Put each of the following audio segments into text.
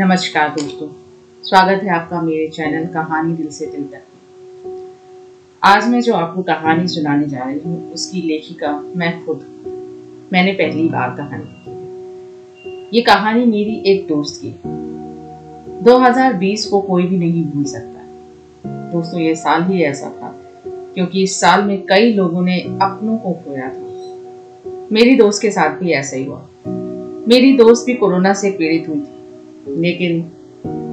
नमस्कार दोस्तों, स्वागत है आपका मेरे चैनल कहानी दिल से दिल तक। आज मैं जो आपको कहानी सुनाने जा रही हूँ, उसकी लेखिका मैं खुद मैंने पहली बार कहानी ये कहानी मेरी एक दोस्त की 2020 को कोई भी नहीं भूल सकता दोस्तों, ये साल ही ऐसा था, क्योंकि इस साल में कई लोगों ने अपनों को खोया था। मेरी दोस्त के साथ भी ऐसा ही हुआ। मेरी दोस्त भी कोरोना से पीड़ित हुई थी। लेकिन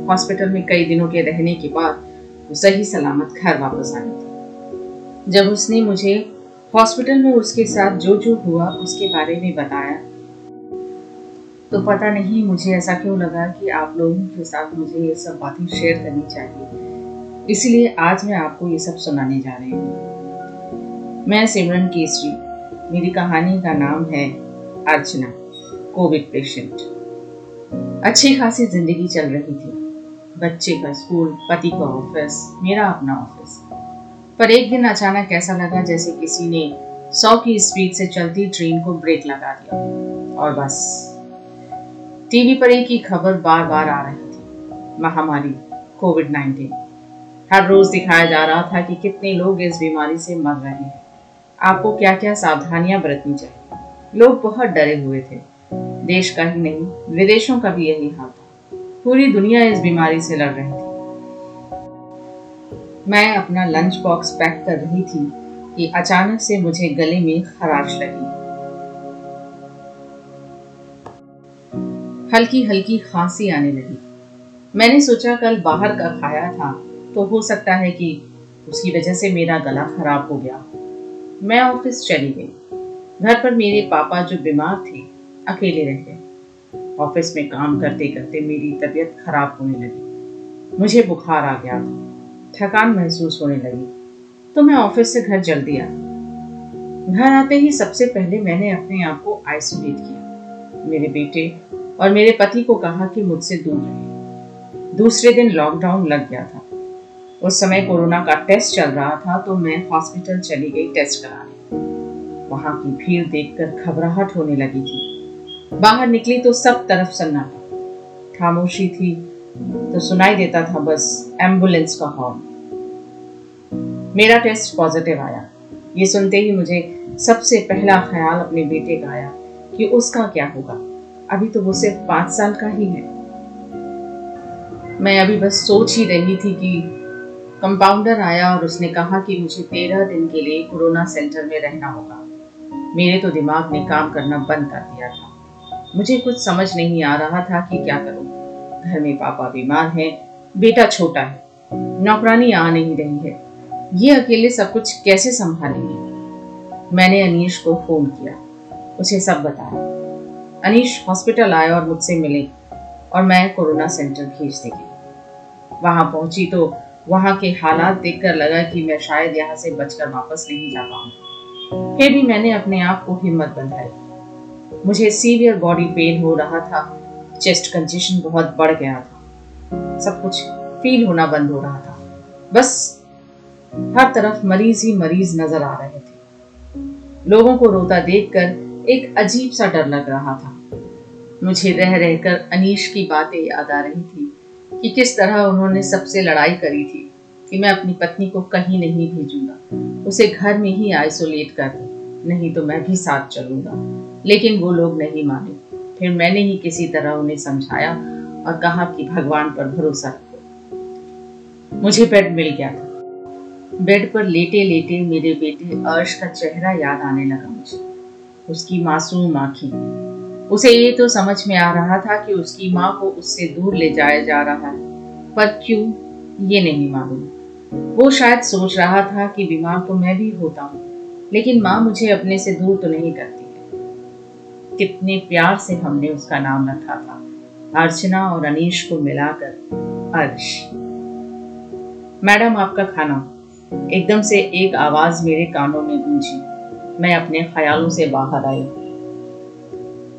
हॉस्पिटल में कई दिनों के रहने के बाद वो सही सलामत घर वापस आई थी जब उसने मुझे हॉस्पिटल में उसके साथ जो जो हुआ उसके बारे में बताया तो पता नहीं मुझे ऐसा क्यों लगा कि आप लोगों के साथ मुझे ये सब बातें शेयर करनी चाहिए। इसलिए आज मैं आपको ये सब सुनाने जा रही हूँ। मैं सिमरन केसरी। मेरी कहानी का नाम है अर्चना, कोविड पेशेंट। अच्छी खासी ज़िंदगी चल रही थी। बच्चे का स्कूल, पति का ऑफ़िस, मेरा अपना ऑफ़िस। पर एक दिन अचानक ऐसा लगा जैसे किसी ने सौ की स्पीड से चलती ट्रेन को ब्रेक लगा दिया। और बस। टीवी पर एक ही खबर बार बार आ रही थी। महामारी, कोविड नाइन्टीन। हर रोज दिखाया जा रहा था कि कितने लोग इस बीमारी से मर रहे हैं। आपको क्या क्या सावधानियाँ बरतनी चाहिए? लोग बहुत डरे हुए थे। देश का ही नहीं, विदेशों का भी यही हाल था। पूरी दुनिया इस बीमारी से लड़ रही थी। मैं अपना लंच बॉक्स पैक कर रही थी कि अचानक से मुझे गले में खराश लगी। हल्की हल्की खांसी आने लगी। मैंने सोचा, कल बाहर का खाया था तो हो सकता है कि उसकी वजह से मेरा गला खराब हो गया। मैं ऑफ़िस चली गई। घर पर मेरे पापा जो बीमार थे अकेले रह गए ऑफ़िस में काम करते करते मेरी तबीयत खराब होने लगी। मुझे बुखार आ गया था। थकान महसूस होने लगी। तो मैं ऑफ़िस से घर जल्दी आ घर आते ही सबसे पहले मैंने अपने आप को आइसोलेट किया। मेरे बेटे और मेरे पति को कहा कि मुझसे दूर रहे। दूसरे दिन लॉकडाउन लग गया था। उस समय कोरोना का टेस्ट चल रहा था तो मैं हॉस्पिटल चली गई टेस्ट कराने। वहाँ की भीड़ देखकर घबराहट होने लगी थी। बाहर निकली तो सब तरफ़ सन्नाटा। खामोशी थी तो सुनाई देता था बस एंबुलेंस का हॉर्न मेरा टेस्ट पॉजिटिव आया। ये सुनते ही मुझे सबसे पहला ख्याल अपने बेटे का आया कि उसका क्या होगा। अभी तो वो सिर्फ़ पाँच साल का ही है। मैं अभी बस सोच ही रही थी कि कंपाउंडर आया और उसने कहा कि मुझे तेरह दिन के लिए कोरोना सेंटर में रहना होगा। मेरे तो दिमाग ने काम करना बंद कर दिया था। मुझे कुछ समझ नहीं आ रहा था कि क्या करूँ। घर में पापा बीमार हैं, बेटा छोटा है, नौकरानी आ नहीं रही है। ये अकेले सब कुछ कैसे संभालेंगे? मैंने अनीश को फ़ोन किया, उसे सब बताया। अनीश हॉस्पिटल आए और मुझसे मिले और मैं कोरोना सेंटर भेज देगी वहाँ पहुँची तो वहाँ के हालात देखकर लगा कि मैं शायद यहाँ से बचकर वापस नहीं जा पाऊँगी। फिर भी मैंने अपने आप को हिम्मत बंधाई। मुझे सीवियर बॉडी पेन हो रहा था। चेस्ट कंजेशन बहुत बढ़ गया था। सब कुछ फील होना बंद हो रहा था। बस हर तरफ़ मरीज़ ही मरीज़ नज़र आ रहे थे। लोगों को रोता देखकर एक अजीब सा डर लग रहा था। मुझे रह रहकर अनीश की बातें याद आ रही थी कि किस तरह उन्होंने सबसे लड़ाई करी थी कि मैं अपनी पत्नी को कहीं नहीं भेजूँगा। उसे घर में ही आइसोलेट कर नहीं तो मैं भी साथ चलूँगा। लेकिन वो लोग नहीं माने। फिर मैंने ही किसी तरह उन्हें समझाया और कहा कि भगवान पर भरोसा रखो। मुझे बेड मिल गया था। बेड पर लेटे लेटे मेरे बेटे अर्श का चेहरा याद आने लगा मुझे। उसकी मासूम आँखें। उसे ये तो समझ में आ रहा था कि उसकी माँ को उससे दूर ले जाया जा रहा है। पर क्यों? ये नहीं मालूम। वो शायद सोच रहा था कि बीमार तो मैं भी होता हूँ, लेकिन माँ मुझे अपने से दूर तो नहीं करती। कितने प्यार से हमने उसका नाम रखा था। अर्चना और अनीश को मिलाकर अर्श। मैडम, आपका खाना। एकदम से एक आवाज़ मेरे कानों में गूंजी। मैं अपने ख्यालों से बाहर आई।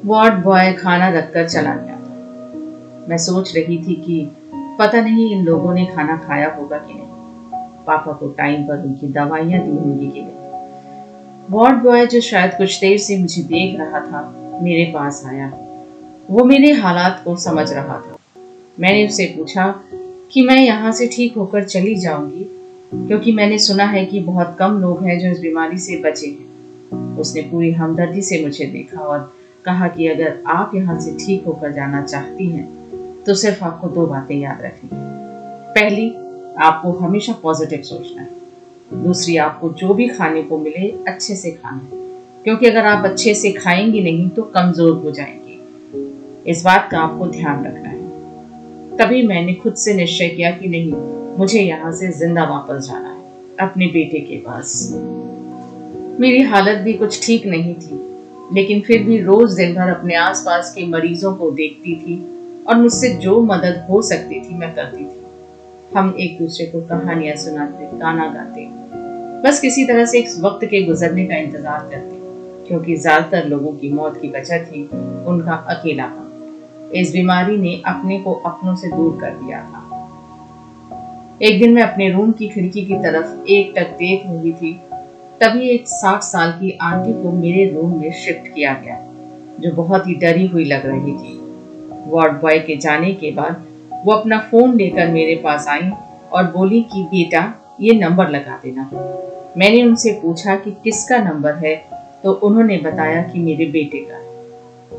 वार्ड बॉय खाना रखकर चला गया। मैं सोच रही थी कि पता नहीं इन लोगों ने खाना खाया होगा कि नहीं। पापा को टाइम पर उनकी दवाइयाँ दी होंगी कि नहीं। वार्ड बॉय जो शायद कुछ देर से मुझे देख रहा था, मेरे पास आया। वो मेरे हालात को समझ रहा था। मैंने उससे पूछा कि मैं यहाँ से ठीक होकर चली जाऊँगी, क्योंकि मैंने सुना है कि बहुत कम लोग हैं जो इस बीमारी से बचे हैं। उसने पूरी हमदर्दी से मुझे देखा और कहा कि अगर आप यहाँ से ठीक होकर जाना चाहती हैं तो सिर्फ़ आपको दो बातें याद रखनी पहली, आपको हमेशा पॉजिटिव सोचना है। दूसरी आपको जो भी खाने को मिले, अच्छे से खाना क्योंकि अगर आप अच्छे से खाएँगी नहीं तो कमज़ोर हो जाएँगे। इस बात का आपको ध्यान रखना है। तभी मैंने खुद से निश्चय किया कि नहीं, मुझे यहाँ से ज़िंदा वापस जाना है, अपने बेटे के पास। मेरी हालत भी कुछ ठीक नहीं थी, लेकिन फिर भी रोज दिन भर अपने आसपास के मरीजों को देखती थी और मुझसे जो मदद हो सकती थी, मैं करती थी। हम एक दूसरे को कहानियाँ सुनाते, गाना गाते। बस किसी तरह से इस वक्त के गुजरने का इंतज़ार करते, क्योंकि ज़्यादातर लोगों की मौत की वजह थी उनका अकेलापन। इस बीमारी ने अपने को अपनों से दूर कर दिया था। एक दिन मैं अपने रूम की खिड़की की तरफ़ एक टक देख रही थी। तभी एक साठ साल की आंटी को मेरे रूम में शिफ्ट किया गया, जो बहुत ही डरी हुई लग रही थी। वार्ड बॉय के जाने के बाद वो अपना फ़ोन लेकर मेरे पास आई और बोली कि, बेटा, ये नंबर लगा देना। मैंने उनसे पूछा कि, किसका नंबर है? तो उन्होंने बताया कि मेरे बेटे का है।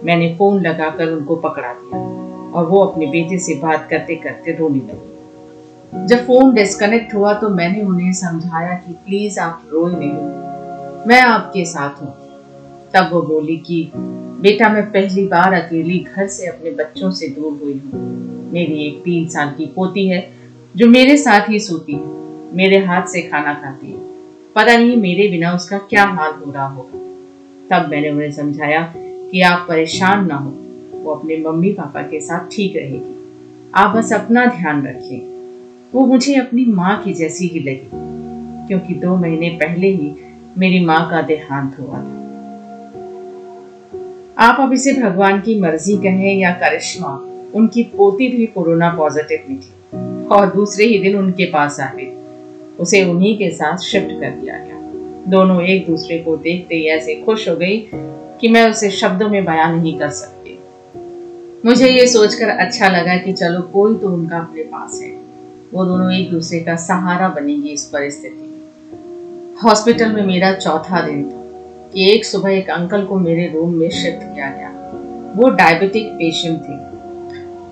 मैंने फ़ोन लगाकर उनको पकड़ा दिया और वो अपने बेटे से बात करते करते रोने लगी। जब फ़ोन डिस्कनेक्ट हुआ तो मैंने उन्हें समझाया कि, प्लीज़ आप रोए नहीं। मैं आपके साथ हूँ। तब वो बोली कि, बेटा, मैं पहली बार अकेली घर से अपने बच्चों से दूर हुई हूँ। मेरी एक तीन साल की पोती है, जो मेरे साथ ही सोती है, मेरे हाथ से खाना खाती है। पता नहीं मेरे बिना उसका क्या हाल हो रहा होगा। तब मैंने उन्हें समझाया कि आप परेशान ना हो, वो अपने मम्मी पापा के साथ ठीक रहेगी। आप बस अपना ध्यान रखें वो मुझे अपनी माँ की जैसी ही लगी, क्योंकि दो महीने पहले ही मेरी माँ का देहांत हुआ था। आप अब इसे भगवान की मर्ज़ी कहें या करिश्मा उनकी पोती भी कोरोना पॉजिटिव निकली और दूसरे ही दिन उनके पास आ गई उसे उन्हीं के साथ शिफ्ट कर दिया गया। दोनों एक दूसरे को देखते ही ऐसे खुश हो गई कि मैं उसे शब्दों में बयान नहीं कर सकती। मुझे ये सोचकर अच्छा लगा कि चलो, कोई तो उनका अपने पास है। वो दोनों एक दूसरे का सहारा बनेंगे इस परिस्थिति हॉस्पिटल में मेरा चौथा दिन था कि एक सुबह एक अंकल को मेरे रूम में शिफ्ट किया गया। वो डायबिटिक पेशेंट थे।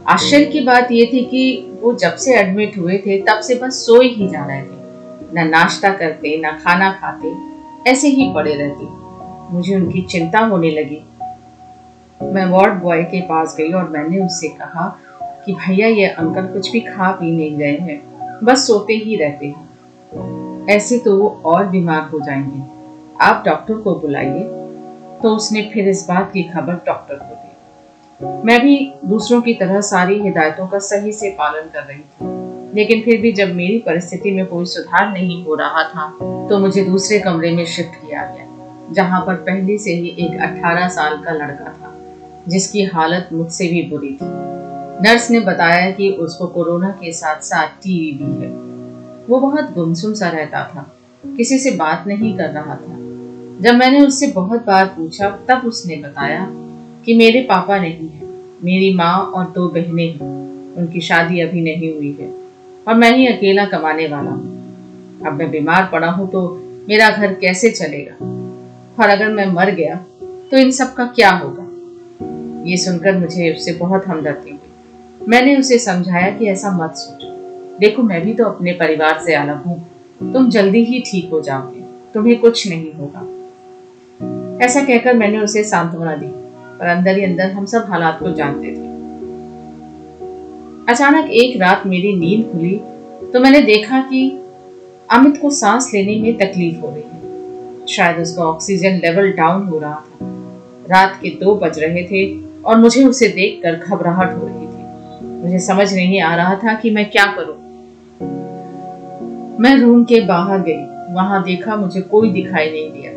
आश्चर्य की बात ये थी कि वो जब से एडमिट हुए थे, तब से बस सोए ही जा रहे थे। न नाश्ता करते, न खाना खाते, ऐसे ही पड़े रहते। मुझे उनकी चिंता होने लगी। मैं वार्ड बॉय के पास गई और मैंने उससे कहा कि, भैया, ये अंकल कुछ भी खा पी नहीं गए हैं। बस सोते ही रहते हैं। ऐसे तो वो और बीमार हो जाएँगे। आप डॉक्टर को बुलाइए। तो उसने फिर इस बात की खबर डॉक्टर को दी। मैं भी दूसरों की तरह सारी हिदायतों का सही से पालन कर रही थी। लेकिन फिर भी जब मेरी परिस्थिति में कोई सुधार नहीं हो रहा था तो मुझे दूसरे कमरे में शिफ्ट किया गया, जहाँ पर पहले से ही एक 18 साल का लड़का था, जिसकी हालत मुझसे भी बुरी थी। नर्स ने बताया कि उसको कोरोना के साथ साथ टीवी भी है। वो बहुत गुमसुम सा रहता था, किसी से बात नहीं कर रहा था। जब मैंने उससे बहुत बार पूछा, तब उसने बताया कि मेरे पापा नहीं है। मेरी माँ और दो बहनें हैं। उनकी शादी अभी नहीं हुई है और मैं ही अकेला कमाने वाला हूँ। अब मैं बीमार पड़ा हूँ तो मेरा घर कैसे चलेगा? और अगर मैं मर गया तो इन सब का क्या होगा? ये सुनकर मुझे उससे बहुत हमदर्दी हुई मैंने उसे समझाया कि ऐसा मत सोचो। देखो, मैं भी तो अपने परिवार से अलग हूँ। तुम जल्दी ही ठीक हो जाओगे। तुम्हें कुछ नहीं होगा। ऐसा कहकर मैंने उसे सांत्वना दी। पर अंदर ही अंदर हम सब हालात को जानते थे। अचानक एक रात मेरी नींद खुली तो मैंने देखा कि अमित को सांस लेने में तकलीफ़ हो रही है। शायद उसका ऑक्सीजन लेवल डाउन हो रहा था। रात के दो बज रहे थे और मुझे उसे देखकर घबराहट हो रही थी। मुझे समझ नहीं आ रहा था कि मैं क्या करूँ। मैं रूम के बाहर गई। वहाँ देखा मुझे कोई दिखाई नहीं दिया।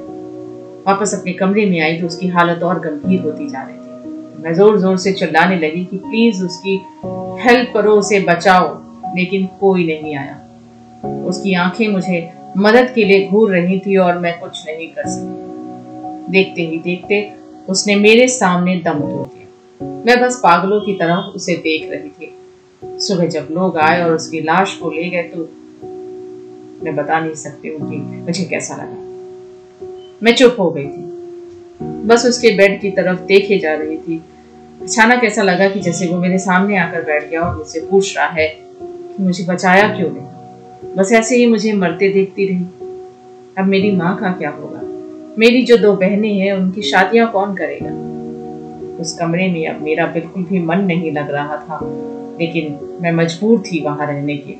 वापस अपने कमरे में आई तो उसकी हालत और गंभीर होती जा रही थी। मैं ज़ोर ज़ोर से चिल्लाने लगी कि प्लीज़ उसकी हेल्प करो, उसे बचाओ, लेकिन कोई नहीं आया। उसकी आँखें मुझे मदद के लिए घूर रही थी और मैं कुछ नहीं कर सकी। देखते ही देखते उसने मेरे सामने दम तोड़ दिया। मैं बस पागलों की तरह उसे देख रही थी। सुबह जब लोग आए और उसकी लाश को ले गए तो मैं बता नहीं सकती हूँ कि मुझे कैसा लगा। मैं चुप हो गई थी। बस उसके बेड की तरफ़ देखे जा रही थी। अचानक ऐसा लगा कि जैसे वो मेरे सामने आकर बैठ गया और मुझसे पूछ रहा है कि मुझे बचाया क्यों नहीं। बस ऐसे ही मुझे मरते देखती रही। अब मेरी माँ का क्या होगा? मेरी जो दो बहनें हैं, उनकी शादियाँ कौन करेगा? उस कमरे में अब मेरा बिल्कुल भी मन नहीं लग रहा था, लेकिन मैं मजबूर थी वहाँ रहने के लिए।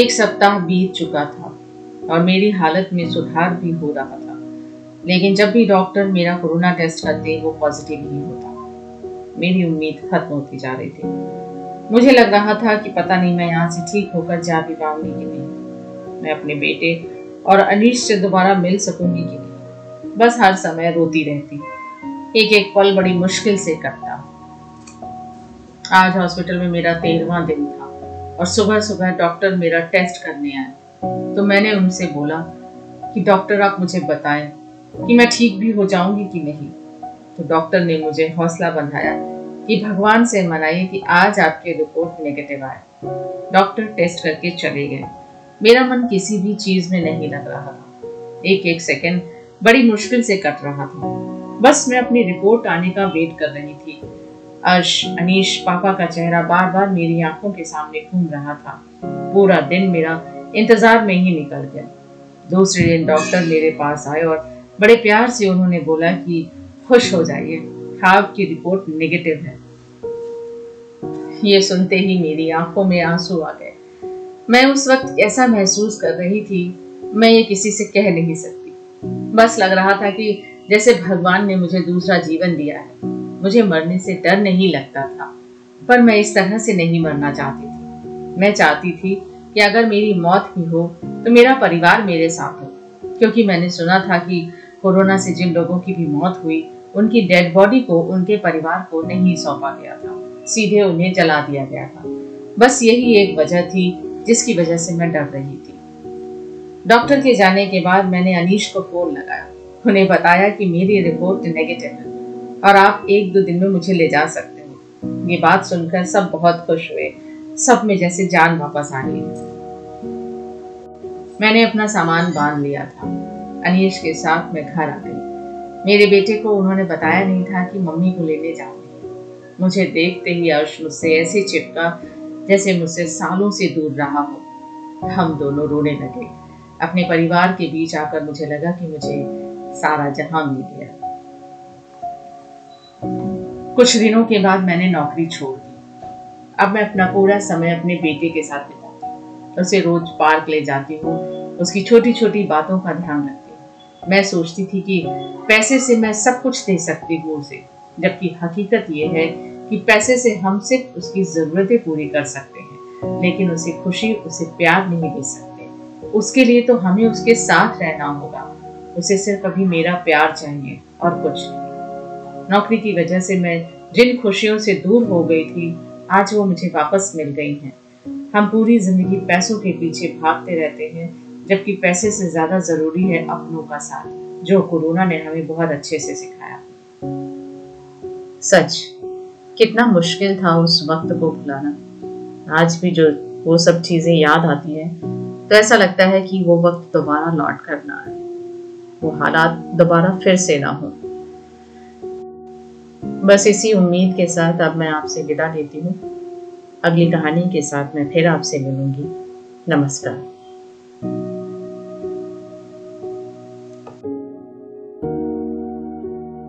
एक सप्ताह बीत चुका था। और मेरी हालत में सुधार भी हो रहा था। लेकिन जब भी डॉक्टर मेरा कोरोना टेस्ट करते वो पॉजिटिव ही होता। मेरी उम्मीद खत्म होती जा रही थी। मुझे लग रहा था कि पता नहीं मैं यहाँ से ठीक होकर जा भी पाऊँगी कि नहीं। मैं अपने बेटे और अनीश से दोबारा मिल सकूँगी कि नहीं। बस हर समय रोती रहती। एक एक पल बड़ी मुश्किल से कटता। आज हॉस्पिटल में मेरा तेरहवा दिन था और सुबह सुबह डॉक्टर मेरा टेस्ट करने आए। तो मैंने उनसे बोला कि, डॉक्टर, आप मुझे बताएँ कि मैं ठीक भी हो जाऊँगी कि नहीं? तो डॉक्टर ने मुझे हौसला बंधाया कि भगवान से मनाइए कि आज आपकी रिपोर्ट नेगेटिव आए। डॉक्टर टेस्ट करके चले गए। मेरा मन किसी भी चीज़ में नहीं लग रहा था। एक एक सेकंड बड़ी मुश्किल से कट रहा था। बस मैं अपनी रिपोर्ट आने का वेट कर रही थी। अर्श, अनीश, पापा का चेहरा बार बार मेरी आँखों के सामने घूम रहा था। पूरा दिन मेरा इंतज़ार में ही निकल गया दूसरे दिन डॉक्टर मेरे पास आए और बड़े प्यार से उन्होंने बोला कि खुश हो जाइए आपकी रिपोर्ट नेगेटिव है। ये सुनते ही मेरी आँखों में आँसू आ गए। मैं उस वक्त ऐसा महसूस कर रही थी, मैं ये किसी से कह नहीं सकती। बस लग रहा था कि जैसे भगवान ने मुझे दूसरा जीवन दिया है, मुझे मरने से डर नहीं लगता था, पर मैं इस तरह से नहीं मरना चाहती थी। मैं चाहती थी कि अगर मेरी मौत भी हो तो मेरा परिवार मेरे साथ हो। क्योंकि मैंने सुना था कि कोरोना से जिन लोगों की भी मौत हुई, उनकी डेड बॉडी को उनके परिवार को नहीं सौंपा गया था। सीधे उन्हें जला दिया गया था। बस यही एक वजह थी, जिसकी वजह से मैं डर रही थी। डॉक्टर के जाने के बाद मैंने अनीश को फ़ोन लगाया। उन्हें बताया कि मेरी रिपोर्ट नेगेटिव है और आप एक दो दिन में मुझे ले जा सकते हो। ये बात सुनकर सब बहुत खुश हुए। सब में जैसे जान वापस आ गई। मैंने अपना सामान बाँध लिया था। अनीश के साथ मैं घर आ गई। मेरे बेटे को उन्होंने बताया नहीं था कि मम्मी को लेने जा रही मुझे देखते ही अर्श मुझसे ऐसे चिपका जैसे मुझसे सालों से दूर रहा हो। हम दोनों रोने लगे। अपने परिवार के बीच आकर मुझे लगा कि मुझे सारा जहाँ मिल गया। कुछ दिनों के बाद मैंने नौकरी छोड़ दी। अब मैं अपना पूरा समय अपने बेटे के साथ बिताती हूँ। उसे रोज पार्क ले जाती हूँ। उसकी छोटी छोटी बातों का ध्यान रखती हूँ। मैं सोचती थी कि पैसे से मैं सब कुछ दे सकती हूँ उसे, जबकि हकीकत ये है कि पैसे से हम सिर्फ़ उसकी ज़रूरतें पूरी कर सकते हैं, लेकिन उसे खुशी, उसे प्यार नहीं दे सकते। उसके लिए तो हमें उसके साथ रहना होगा। उसे सिर्फ़ अभी मेरा प्यार चाहिए और कुछ नौकरी की वजह से मैं जिन खुशियों से दूर हो गई थी आज वो मुझे वापस मिल गई हैं। हम पूरी ज़िंदगी पैसों के पीछे भागते रहते हैं, जबकि पैसे से ज़्यादा ज़रूरी है अपनों का साथ, जो कोरोना ने हमें बहुत अच्छे से सिखाया। सच, कितना मुश्किल था उस वक्त को भुलाना। आज भी जो वो सब चीज़ें याद आती हैं तो ऐसा लगता है कि वो वक्त दोबारा लौट कर ना आए। वो हालात दोबारा फिर से ना हो। बस इसी उम्मीद के साथ अब मैं आपसे विदा लेती हूँ। अगली कहानी के साथ मैं फिर आपसे मिलूँगी। नमस्कार।